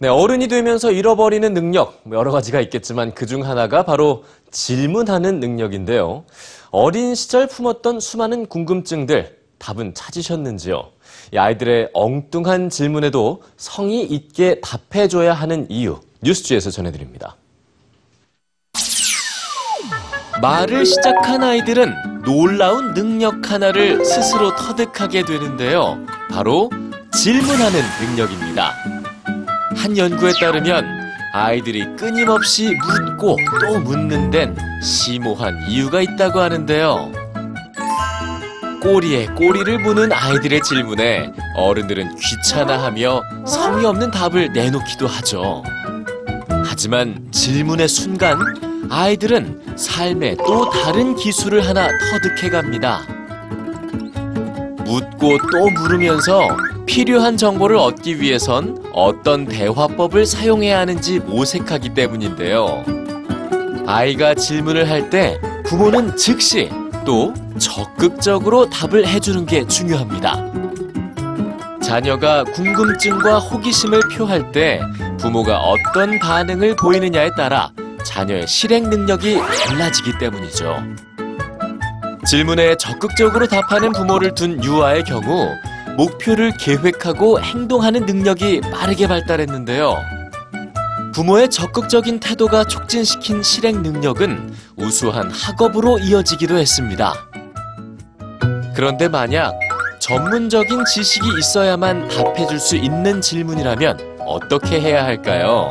네, 어른이 되면서 잃어버리는 능력, 뭐 여러 가지가 있겠지만 그 중 하나가 바로 질문하는 능력인데요. 어린 시절 품었던 수많은 궁금증들, 답은 찾으셨는지요? 이 아이들의 엉뚱한 질문에도 성의 있게 답해줘야 하는 이유, 뉴스지에서 전해드립니다. 말을 시작한 아이들은 놀라운 능력 하나를 스스로 터득하게 되는데요. 바로 질문하는 능력입니다. 한 연구에 따르면 아이들이 끊임없이 묻고 또 묻는 데는 심오한 이유가 있다고 하는데요. 꼬리에 꼬리를 무는 아이들의 질문에 어른들은 귀찮아하며 성의 없는 답을 내놓기도 하죠. 하지만 질문의 순간 아이들은 삶의 또 다른 기술을 하나 터득해 갑니다. 묻고 또 물으면서 필요한 정보를 얻기 위해선 어떤 대화법을 사용해야 하는지 모색하기 때문인데요. 아이가 질문을 할 때 부모는 즉시 또 적극적으로 답을 해주는 게 중요합니다. 자녀가 궁금증과 호기심을 표할 때 부모가 어떤 반응을 보이느냐에 따라 자녀의 실행 능력이 달라지기 때문이죠. 질문에 적극적으로 답하는 부모를 둔 유아의 경우 목표를 계획하고 행동하는 능력이 빠르게 발달했는데요. 부모의 적극적인 태도가 촉진시킨 실행 능력은 우수한 학업으로 이어지기도 했습니다. 그런데 만약 전문적인 지식이 있어야만 답해줄 수 있는 질문이라면 어떻게 해야 할까요?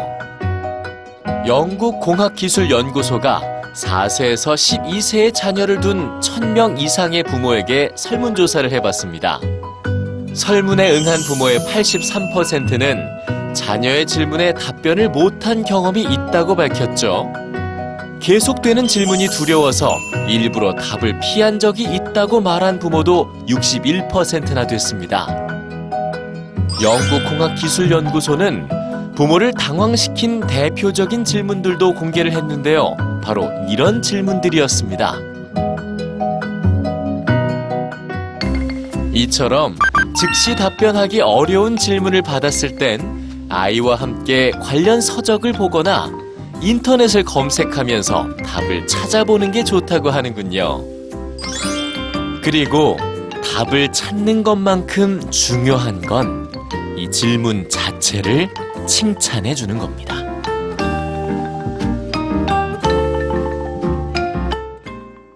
영국 공학기술연구소가 4세에서 12세의 자녀를 둔 1000명 이상의 부모에게 설문조사를 해봤습니다. 설문에 응한 부모의 83%는 자녀의 질문에 답변을 못한 경험이 있다고 밝혔죠. 계속되는 질문이 두려워서 일부러 답을 피한 적이 있다고 말한 부모도 61%나 됐습니다. 영국공학기술연구소는 부모를 당황시킨 대표적인 질문들도 공개를 했는데요. 바로 이런 질문들이었습니다. 이처럼 즉시 답변하기 어려운 질문을 받았을 땐 아이와 함께 관련 서적을 보거나 인터넷을 검색하면서 답을 찾아보는 게 좋다고 하는군요. 그리고 답을 찾는 것만큼 중요한 건 이 질문 자체를 칭찬해 주는 겁니다.